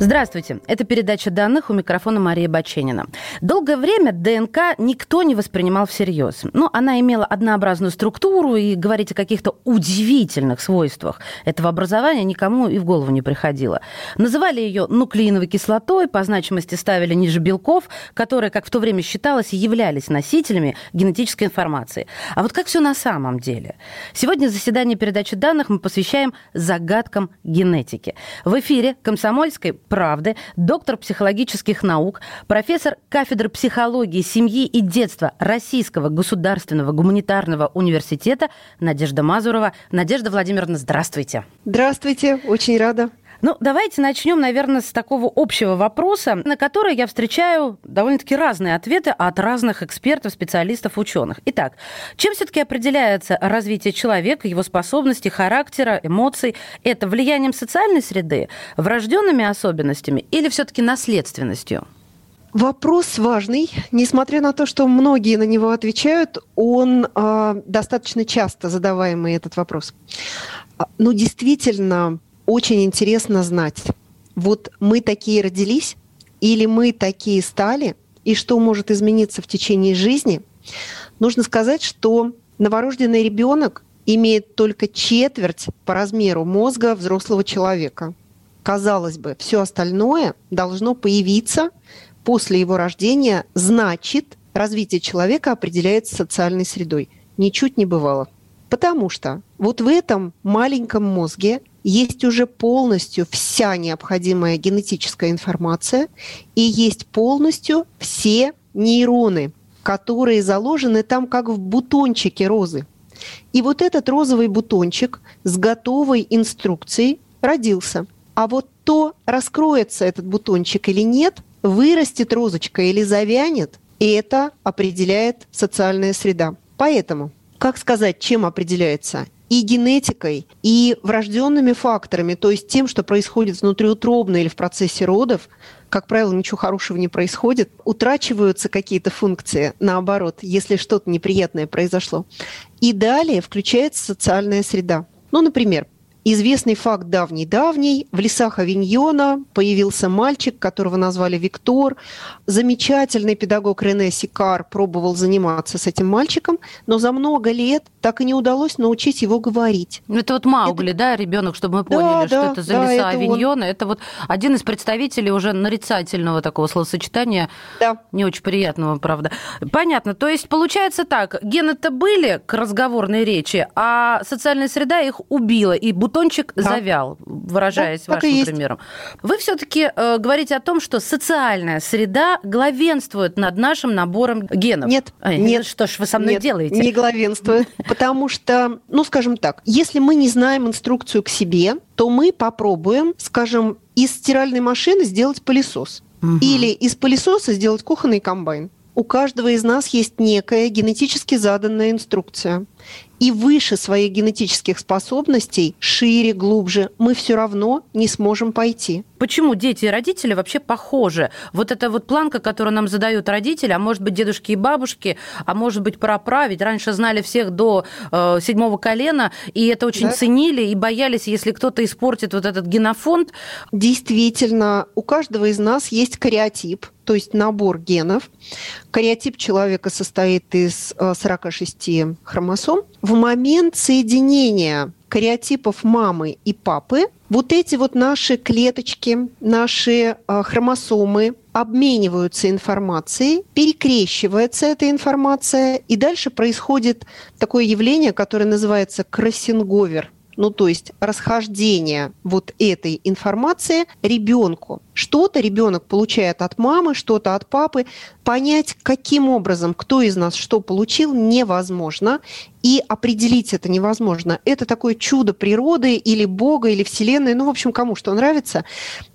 Здравствуйте. Это передача данных у микрофона Мария Баченина. Долгое время ДНК никто не воспринимал всерьез. Но она имела однообразную структуру, и говорить о каких-то удивительных свойствах этого образования никому и в голову не приходило. Называли ее нуклеиновой кислотой, по значимости ставили ниже белков, которые, как в то время считалось, являлись носителями генетической информации. А вот как все на самом деле? Сегодня заседание передачи данных мы посвящаем загадкам генетики. В эфире «Комсомольской правды», доктор психологических наук, профессор кафедры психологии семьи и детства Российского государственного гуманитарного университета Надежда Мазурова. Надежда Владимировна, здравствуйте. Здравствуйте, очень рада. Ну, давайте начнем, наверное, с такого общего вопроса, на который я встречаю довольно-таки разные ответы от разных экспертов, специалистов, ученых. Итак, чем все-таки определяется развитие человека, его способности, характера, эмоций? Это влиянием социальной среды, врожденными особенностями или все-таки наследственностью? Вопрос важный, несмотря на то, что многие на него отвечают, он э, достаточно часто задаваемый этот вопрос. Ну, действительно, очень интересно знать, вот мы такие родились или мы такие стали, и что может измениться в течение жизни. Нужно сказать, что новорожденный ребенок имеет только четверть по размеру мозга взрослого человека. Казалось бы, все остальное должно появиться после его рождения, значит, развитие человека определяется социальной средой. Ничуть не бывало. Потому что вот в этом маленьком мозге есть уже полностью вся необходимая генетическая информация и есть полностью все нейроны, которые заложены там как в бутончике розы. И вот этот розовый бутончик с готовой инструкцией родился. А вот то, раскроется этот бутончик или нет, вырастет розочка или завянет, и это определяет социальная среда. Поэтому, как сказать, чем определяется? И генетикой, и врожденными факторами, то есть тем, что происходит внутриутробно или в процессе родов, как правило, ничего хорошего не происходит, утрачиваются какие-то функции, наоборот, если что-то неприятное произошло. И далее включается социальная среда. Ну, например, Известный факт давний-давний. В лесах Авиньона появился мальчик, которого назвали Виктор. Замечательный педагог Рене Сикар пробовал заниматься с этим мальчиком, но за много лет так и не удалось научить его говорить. Ну, это вот Маугли, это... да, ребенок, чтобы мы поняли, да, что да, это за да, леса это Авиньона. Он... Это вот один из представителей уже нарицательного такого словосочетания. Да. Не очень приятного, правда. Понятно. То есть получается так, гены-то были к разговорной речи, а социальная среда их убила. И бутончик да. завял, выражаясь да, вашим примером. Вы все-таки э, говорите о том, что социальная среда главенствует над нашим набором генов. Нет, а, нет. Что ж вы со мной нет, делаете? Не главенствует, потому что, ну, скажем так, если мы не знаем инструкцию к себе, то мы попробуем, скажем, из стиральной машины сделать пылесос. Угу. Или из пылесоса сделать кухонный комбайн. У каждого из нас есть некая генетически заданная инструкция и выше своих генетических способностей, шире, глубже, мы все равно не сможем пойти. Почему дети и родители вообще похожи? Вот эта вот планка, которую нам задают родители, а может быть дедушки и бабушки, а может быть прапра, ведь раньше знали всех до э, седьмого колена, и это очень да. ценили и боялись, если кто-то испортит вот этот генофонд. Действительно, у каждого из нас есть кариотип, то есть набор генов. Кариотип человека состоит из 46 э, хромосом. В момент соединения кариотипов мамы и папы вот эти вот наши клеточки, наши э, хромосомы обмениваются информацией, перекрещивается эта информация, и дальше происходит такое явление, которое называется кроссинговер ну то есть расхождение вот этой информации ребенку. Что-то ребенок получает от мамы, что-то от папы. Понять, каким образом, кто из нас что получил, невозможно. И определить это невозможно. Это такое чудо природы или Бога, или Вселенной, ну, в общем, кому что нравится.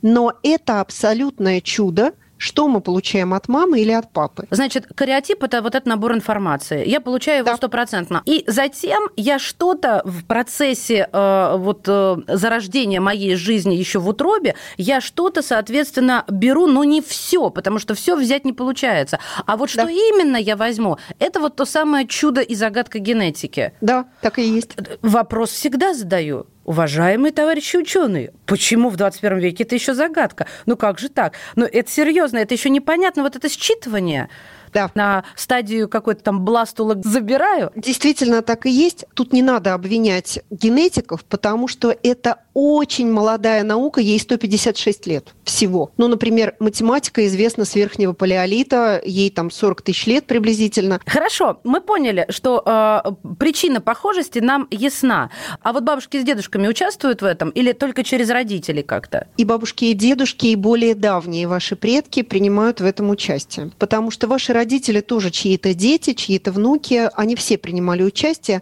Но это абсолютное чудо, что мы получаем от мамы или от папы. Значит, кариотип – это вот этот набор информации. Я получаю его стопроцентно. Да. И затем я что-то в процессе э, вот э, зарождения моей жизни еще в утробе, я что-то, соответственно, беру, но не все, потому что все взять не получается. А вот что да. именно я возьму, это вот то самое чудо и загадка генетики. Да, так и есть. Вопрос всегда задаю. Уважаемые товарищи ученые, почему в 21 веке это еще загадка? Ну как же так? Ну это серьезно, это еще непонятно, вот это считывание да. на стадию какой-то там бластула забираю. Действительно так и есть. Тут не надо обвинять генетиков, потому что это очень молодая наука, ей 156 лет всего. Ну, например, математика известна с верхнего палеолита, ей там 40 тысяч лет приблизительно. Хорошо, мы поняли, что э, причина похожести нам ясна. А вот бабушки с дедушками участвуют в этом или только через родителей как-то? И бабушки, и дедушки, и более давние ваши предки принимают в этом участие. Потому что ваши родители тоже чьи-то дети, чьи-то внуки, они все принимали участие.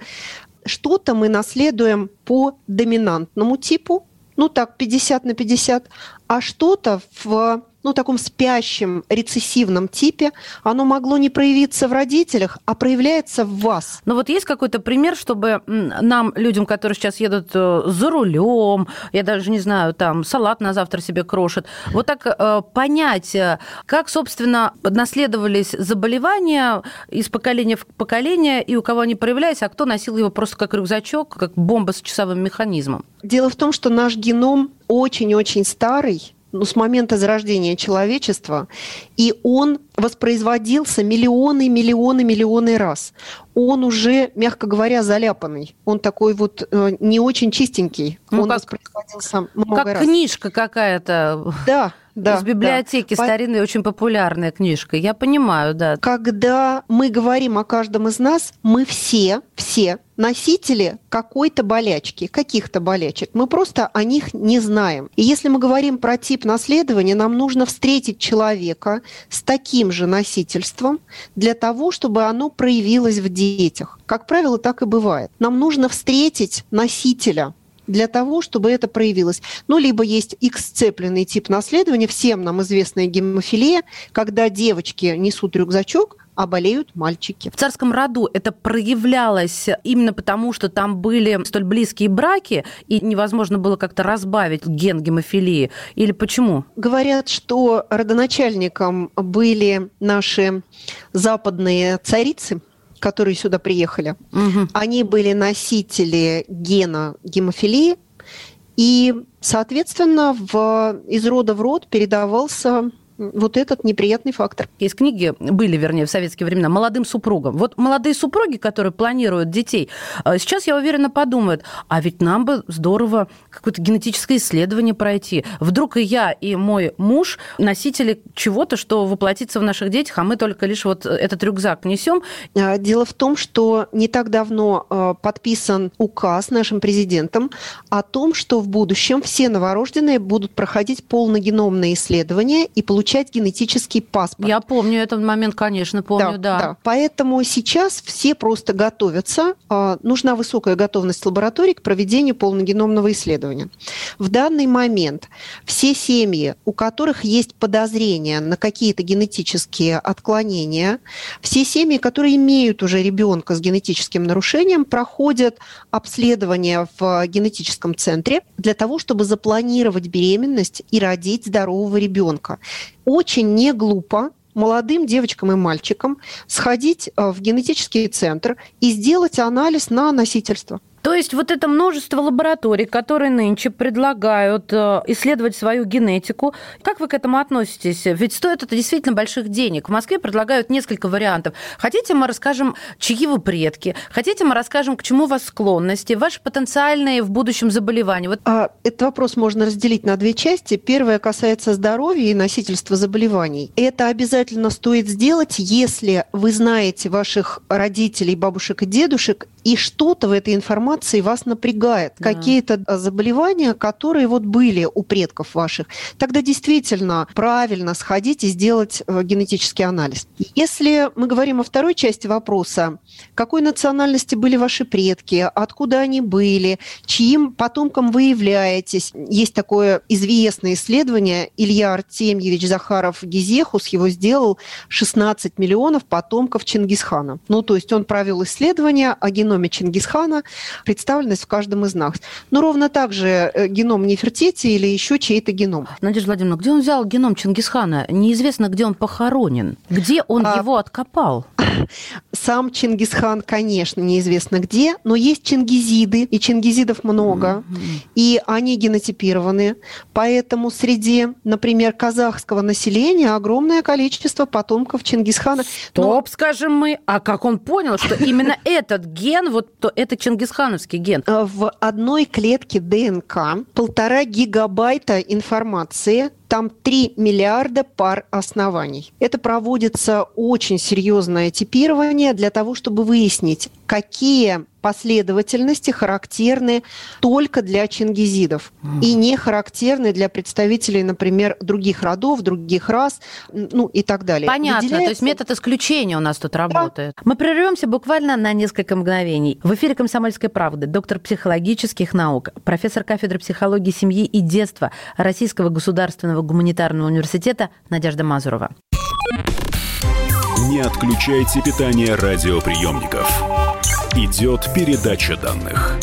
Что-то мы наследуем по доминантному типу, ну так, 50 на 50, а что-то в ну, таком спящем рецессивном типе, оно могло не проявиться в родителях, а проявляется в вас. Но вот есть какой-то пример, чтобы нам, людям, которые сейчас едут э, за рулем, я даже не знаю, там, салат на завтра себе крошат, вот так э, понять, э, как, собственно, наследовались заболевания из поколения в поколение, и у кого они проявлялись, а кто носил его просто как рюкзачок, как бомба с часовым механизмом? Дело в том, что наш геном очень-очень старый, ну, с момента зарождения человечества, и он воспроизводился миллионы, миллионы, миллионы раз. Он уже, мягко говоря, заляпанный. Он такой вот э, не очень чистенький. Ну, он как, воспроизводился много как раз. книжка какая-то. Да, да, из библиотеки да. старинная, очень популярная книжка. Я понимаю, да. Когда мы говорим о каждом из нас, мы все, все носители какой-то болячки, каких-то болячек. Мы просто о них не знаем. И если мы говорим про тип наследования, нам нужно встретить человека с таким же носительством для того, чтобы оно проявилось в детях. Как правило, так и бывает. Нам нужно встретить носителя для того, чтобы это проявилось. Ну, либо есть X-сцепленный тип наследования, всем нам известная гемофилия, когда девочки несут рюкзачок, а болеют мальчики. В царском роду это проявлялось именно потому, что там были столь близкие браки, и невозможно было как-то разбавить ген гемофилии? Или почему? Говорят, что родоначальником были наши западные царицы, которые сюда приехали, угу. они были носители гена гемофилии, и, соответственно, в, из рода в род передавался вот этот неприятный фактор. Из книги были, вернее, в советские времена молодым супругам. Вот молодые супруги, которые планируют детей, э, сейчас, я уверена, подумают, а ведь нам бы здорово какое-то генетическое исследование пройти. Вдруг и я, и мой муж носители чего-то, что воплотится в наших детях, а мы только лишь вот этот рюкзак несем. А, дело в том, что не так давно э, подписан указ нашим президентом о том, что в будущем все новорожденные будут проходить полногеномные исследования и получать получать генетический паспорт. Я помню этот момент, конечно, помню, да. да. да. Поэтому сейчас все просто готовятся. А, нужна высокая готовность лабораторий к проведению полногеномного исследования. В данный момент все семьи, у которых есть подозрения на какие-то генетические отклонения, все семьи, которые имеют уже ребенка с генетическим нарушением, проходят обследование в генетическом центре для того, чтобы запланировать беременность и родить здорового ребенка очень не глупо молодым девочкам и мальчикам сходить э, в генетический центр и сделать анализ на носительство. То есть вот это множество лабораторий, которые нынче предлагают э, исследовать свою генетику. Как вы к этому относитесь? Ведь стоит это действительно больших денег. В Москве предлагают несколько вариантов. Хотите, мы расскажем, чьи вы предки? Хотите, мы расскажем, к чему у вас склонности, ваши потенциальные в будущем заболевания? Вот. А, этот вопрос можно разделить на две части. Первое касается здоровья и носительства заболеваний. Это обязательно стоит сделать, если вы знаете ваших родителей, бабушек и дедушек и что-то в этой информации вас напрягает, да. какие-то а, заболевания, которые вот были у предков ваших, тогда действительно правильно сходить и сделать э, генетический анализ. Если мы говорим о второй части вопроса, какой национальности были ваши предки, откуда они были, чьим потомкам вы являетесь. Есть такое известное исследование, Илья Артемьевич Захаров Гизехус его сделал 16 миллионов потомков Чингисхана. Ну, то есть он провел исследование о геноме Чингисхана, представленность в каждом из нас. Но ровно так же э, геном Нефертити или еще чей-то геном. Надежда Владимировна, где он взял геном Чингисхана? Неизвестно, где он похоронен. Где он а... его откопал? Сам Чингисхан, конечно, неизвестно где, но есть чингизиды, и чингизидов много, mm-hmm. и они генотипированы. Поэтому среди, например, казахского населения огромное количество потомков Чингисхана. Стоп, но... скажем мы, а как он понял, что именно этот ген, вот то, это чингисхановский ген? Э, в одной клетке ДНК полтора гигабайта информации там 3 миллиарда пар оснований. Это проводится очень серьезное типирование для того, чтобы выяснить, какие последовательности характерны только для чингизидов mm. и не характерны для представителей, например, других родов, других рас, ну и так далее. Понятно, Выделяется... то есть метод исключения у нас тут работает. Да. Мы прервемся буквально на несколько мгновений. В эфире «Комсомольской правды» доктор психологических наук, профессор кафедры психологии семьи и детства Российского государственного гуманитарного университета Надежда Мазурова. Не отключайте питание радиоприемников Идет передача данных.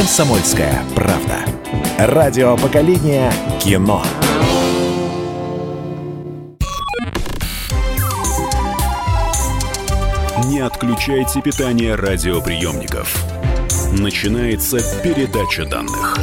Комсомольская правда. Радио поколения кино. Не отключайте питание радиоприемников. Начинается передача данных.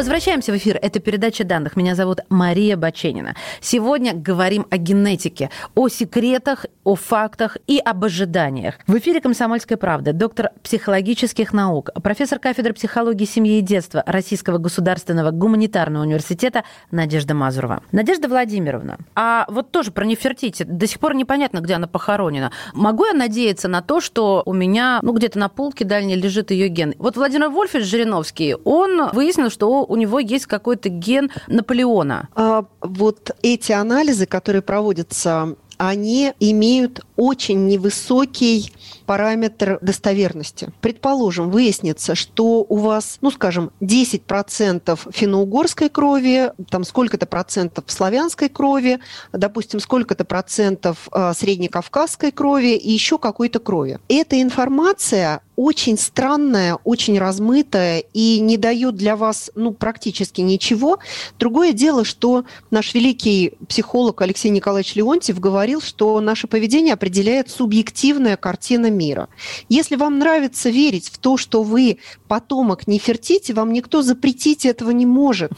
Возвращаемся в эфир. Это передача данных. Меня зовут Мария Баченина. Сегодня говорим о генетике, о секретах, о фактах и об ожиданиях. В эфире «Комсомольская правда» доктор психологических наук, профессор кафедры психологии семьи и детства Российского государственного гуманитарного университета Надежда Мазурова. Надежда Владимировна, а вот тоже про Нефертити. До сих пор непонятно, где она похоронена. Могу я надеяться на то, что у меня, ну, где-то на полке дальней лежит ее ген? Вот Владимир Вольфович Жириновский, он выяснил, что у него есть какой-то ген Наполеона. А, вот эти анализы, которые проводятся они имеют очень невысокий параметр достоверности. Предположим, выяснится, что у вас, ну, скажем, 10% финно-угорской крови, там сколько-то процентов славянской крови, допустим, сколько-то процентов а, среднекавказской крови и еще какой-то крови. Эта информация очень странная, очень размытая и не дает для вас ну, практически ничего. Другое дело, что наш великий психолог Алексей Николаевич Леонтьев говорил, что наше поведение определяет субъективная картина мира. Если вам нравится верить в то, что вы потомок Нефертити, вам никто запретить этого не может.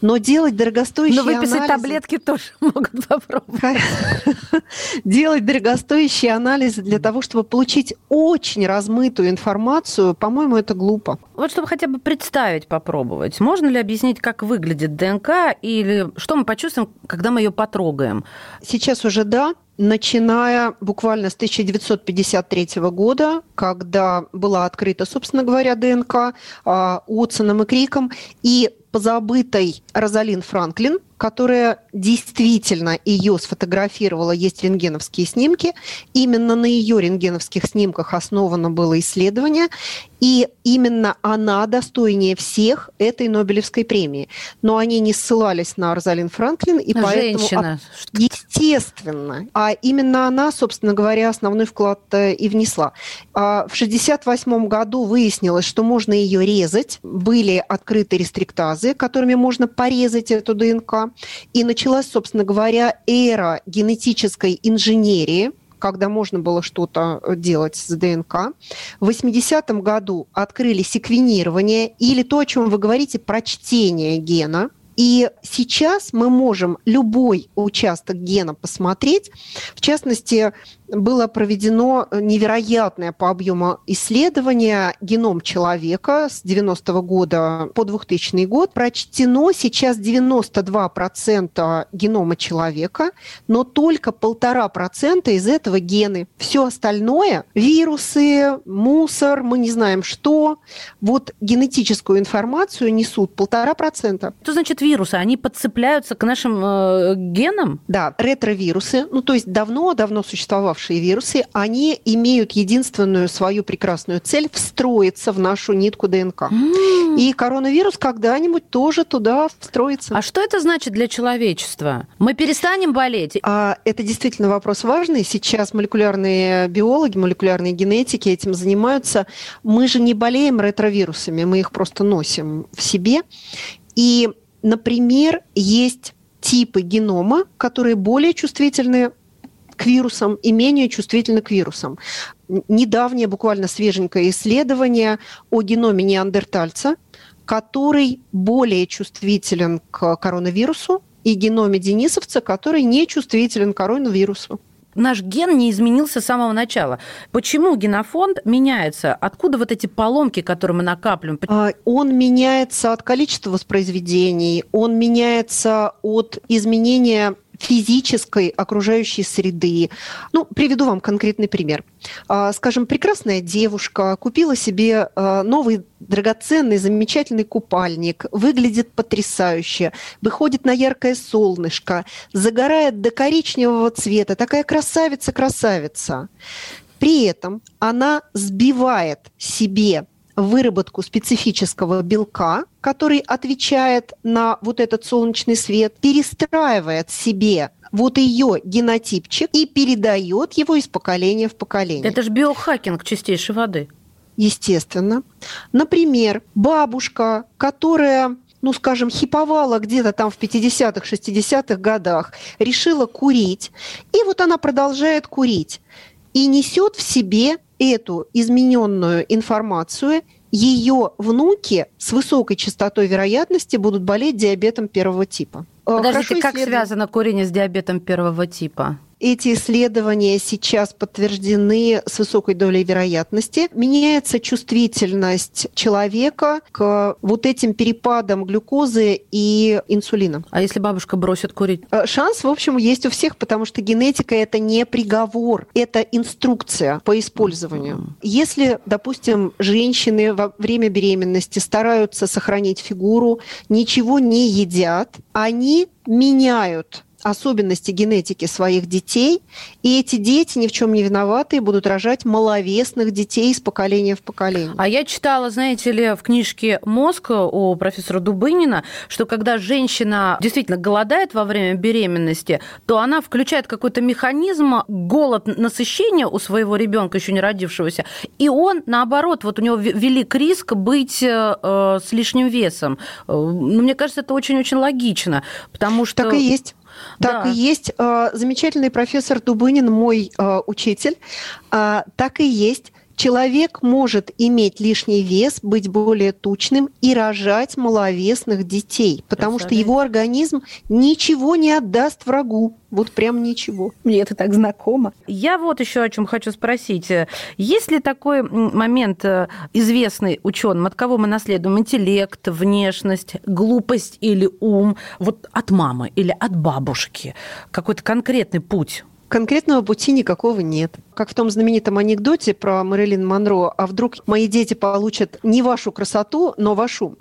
Но делать дорогостоящие Но выписать анализы... таблетки тоже могут попробовать. Делать дорогостоящие анализы для того, чтобы получить очень размытую информацию, по-моему, это глупо. Вот чтобы хотя бы представить, попробовать, можно ли объяснить, как выглядит ДНК или что мы почувствуем, когда мы ее потрогаем? Сейчас уже да, начиная буквально с 1953 года, когда была открыта, собственно говоря, ДНК а, Уотсоном и Криком, и позабытой Розалин Франклин, которая действительно ее сфотографировала, есть рентгеновские снимки. Именно на ее рентгеновских снимках основано было исследование, и именно она достойнее всех этой Нобелевской премии. Но они не ссылались на Розалин Франклин, и Женщина. поэтому... Естественно. А именно она, собственно говоря, основной вклад э, и внесла. А в 1968 году выяснилось, что можно ее резать. Были открыты рестриктазы, которыми можно порезать эту ДНК. И началась, собственно говоря, эра генетической инженерии, когда можно было что-то делать с ДНК. В 80-м году открыли секвенирование или то, о чем вы говорите, прочтение гена. И сейчас мы можем любой участок гена посмотреть. В частности, было проведено невероятное по объему исследование геном человека с 90 -го года по 2000 год. Прочтено сейчас 92% генома человека, но только полтора процента из этого гены. Все остальное – вирусы, мусор, мы не знаем что. Вот генетическую информацию несут полтора процента. Что значит вирусы? Они подцепляются к нашим э, генам? Да, ретровирусы, ну то есть давно-давно существовавшие нападавшие вирусы, они имеют единственную свою прекрасную цель – встроиться в нашу нитку ДНК. Mm. И коронавирус когда-нибудь тоже туда встроится. А что это значит для человечества? Мы перестанем болеть? А, это действительно вопрос важный. Сейчас молекулярные биологи, молекулярные генетики этим занимаются. Мы же не болеем ретровирусами, мы их просто носим в себе. И, например, есть типы генома, которые более чувствительны к вирусам и менее чувствительны к вирусам. Недавнее, буквально свеженькое исследование о геноме неандертальца, который более чувствителен к коронавирусу, и геноме денисовца, который не чувствителен к коронавирусу наш ген не изменился с самого начала. Почему генофонд меняется? Откуда вот эти поломки, которые мы накапливаем? А, он меняется от количества воспроизведений, он меняется от изменения физической окружающей среды. Ну, приведу вам конкретный пример. А, скажем, прекрасная девушка купила себе а, новый драгоценный, замечательный купальник, выглядит потрясающе, выходит на яркое солнышко, загорает до коричневого цвета, такая красавица-красавица. При этом она сбивает себе выработку специфического белка, который отвечает на вот этот солнечный свет, перестраивает себе вот ее генотипчик и передает его из поколения в поколение. Это же биохакинг чистейшей воды. Естественно. Например, бабушка, которая ну, скажем, хиповала где-то там в 50-х, 60-х годах, решила курить, и вот она продолжает курить и несет в себе эту измененную информацию, ее внуки с высокой частотой вероятности будут болеть диабетом первого типа. Э, Подождите, как связано курение с диабетом первого типа? Эти исследования сейчас подтверждены с высокой долей вероятности. Меняется чувствительность человека к вот этим перепадам глюкозы и инсулина. А если бабушка бросит курить? Э, шанс, в общем, есть у всех, потому что генетика – это не приговор, это инструкция по использованию. Если, допустим, женщины во время беременности стараются сохранить фигуру, ничего не едят, они меняют особенности генетики своих детей, и эти дети ни в чем не виноваты будут рожать маловесных детей из поколения в поколение. А я читала, знаете ли, в книжке «Мозг» у профессора Дубынина, что когда женщина действительно голодает во время беременности, то она включает какой-то механизм голод насыщения у своего ребенка еще не родившегося, и он, наоборот, вот у него велик риск быть э, э с лишним весом. Э, ну, мне кажется, это очень-очень логично, потому что... Так и есть. Так да. и есть. А, замечательный профессор Дубынин, мой а, учитель. А, так и есть человек может иметь лишний вес, быть более тучным и рожать маловесных детей, потому что его организм ничего не отдаст врагу. Вот прям ничего. Мне это так знакомо. Я вот еще о чем хочу спросить. Есть ли такой момент э, известный ученым, от кого мы наследуем интеллект, внешность, глупость или ум, вот от мамы или от бабушки? Какой-то конкретный путь Конкретного пути никакого нет. Как в том знаменитом анекдоте про Мэрилин Монро, а вдруг мои дети получат не вашу красоту, но ваш ум.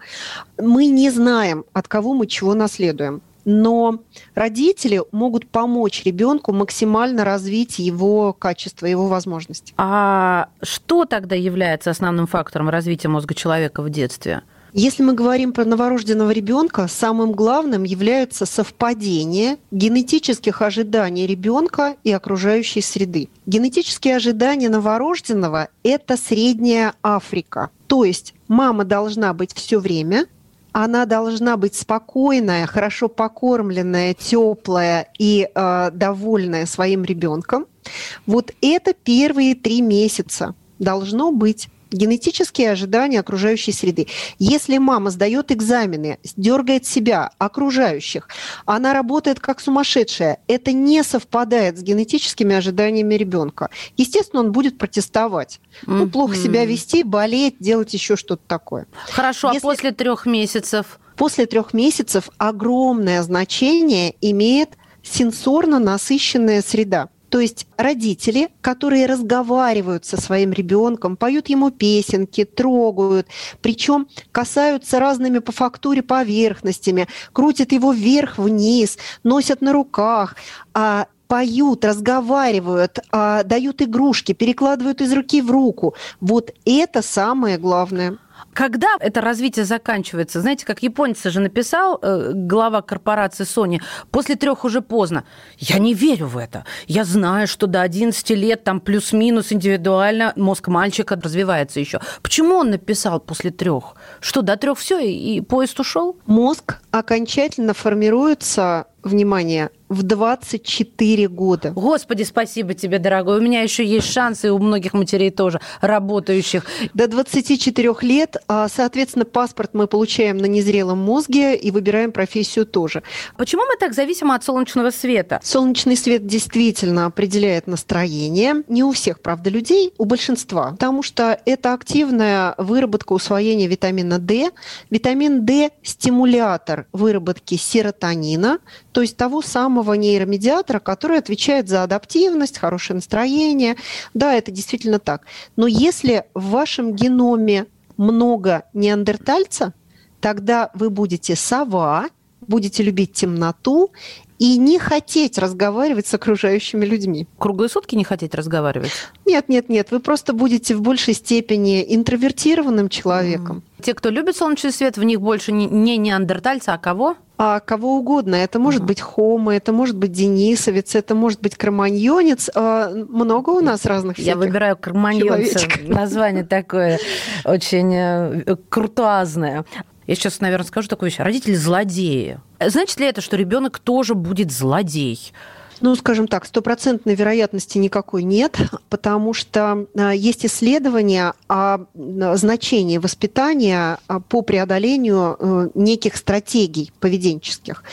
Мы не знаем, от кого мы чего наследуем. Но родители могут помочь ребенку максимально развить его качество, его возможности. А что тогда является основным фактором развития мозга человека в детстве? Если мы говорим про новорожденного ребенка, самым главным является совпадение генетических ожиданий ребенка и окружающей среды. Генетические ожидания новорожденного – это средняя Африка. То есть мама должна быть все время, она должна быть спокойная, хорошо покормленная, теплая и э, довольная своим ребенком – Вот это первые три месяца должно быть генетические ожидания окружающей среды. Если мама сдает экзамены, дергает себя, окружающих, она работает как сумасшедшая, это не совпадает с генетическими ожиданиями ребенка. Естественно, он будет протестовать. Mm-hmm. Ну, плохо себя вести, болеть, делать еще что-то такое. Хорошо, а Если... а после трех месяцев? После трех месяцев огромное значение имеет сенсорно насыщенная среда. То есть родители, которые разговаривают со своим ребенком, поют ему песенки, трогают, причем касаются разными по фактуре поверхностями, крутят его вверх-вниз, носят на руках, а поют, разговаривают, а, дают игрушки, перекладывают из руки в руку. Вот это самое главное. Когда это развитие заканчивается? Знаете, как японец же написал, э, глава корпорации Sony, после трех уже поздно. Я не верю в это. Я знаю, что до 11 лет там плюс-минус индивидуально мозг мальчика развивается еще. Почему он написал после трех? Что, до трех все, и поезд ушел? Мозг окончательно формируется внимание, в 24 года. Господи, спасибо тебе, дорогой. У меня еще есть шансы, у многих матерей тоже, работающих. До 24 лет, а, соответственно, паспорт мы получаем на незрелом мозге и выбираем профессию тоже. Почему мы так зависимы от солнечного света? Солнечный свет действительно определяет настроение. Не у всех, правда, людей, у большинства. Потому что это активная выработка усвоения витамина D. Витамин D – стимулятор выработки серотонина, то есть того самого нейромедиатора, который отвечает за адаптивность, хорошее настроение. Да, это действительно так. Но если в вашем геноме много неандертальца, тогда вы будете сова, будете любить темноту и не хотеть разговаривать с окружающими людьми. Круглые сутки не хотеть разговаривать? Нет, нет, нет. Вы просто будете в большей степени интровертированным человеком. Те, кто любит солнечный свет, в них больше не неандертальцы, а кого? А кого угодно. Это может быть Хома, это может быть Денисовец, это может быть Кроманьонец. А, много у нас разных Я выбираю Кроманьонца. Название такое очень э, крутуазное. Я сейчас, наверное, скажу такую вещь. Родители злодеи. Значит ли это, что ребенок тоже будет злодей? Ну, скажем так, стопроцентной вероятности никакой нет, потому что а, есть исследования о значении воспитания а, по преодолению э, неких стратегий поведенческих.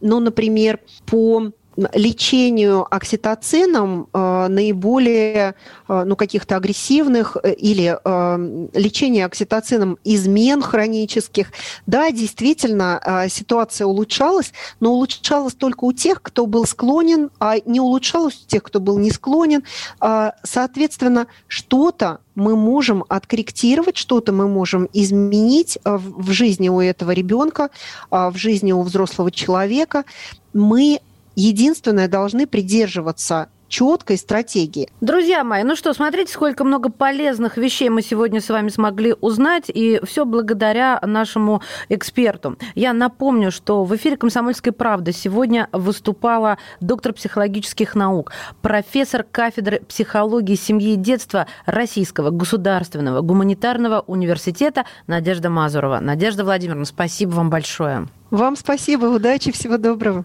Ну, например, по лечению окситоцином э, наиболее э, ну, каких-то агрессивных э, или э, лечение окситоцином измен хронических, да, действительно, э, ситуация улучшалась, но улучшалась только у тех, кто был склонен, а не улучшалась у тех, кто был не склонен. Э, соответственно, что-то мы можем откорректировать, что-то мы можем изменить э, в жизни у этого ребенка, в жизни у взрослого человека. Мы единственное, должны придерживаться четкой стратегии. Друзья мои, ну что, смотрите, сколько много полезных вещей мы сегодня с вами смогли узнать, и все благодаря нашему эксперту. Я напомню, что в эфире «Комсомольской правды» сегодня выступала доктор психологических наук, профессор кафедры психологии семьи и детства Российского государственного гуманитарного университета Надежда Мазурова. Надежда Владимировна, спасибо вам большое. Вам спасибо, удачи, всего доброго.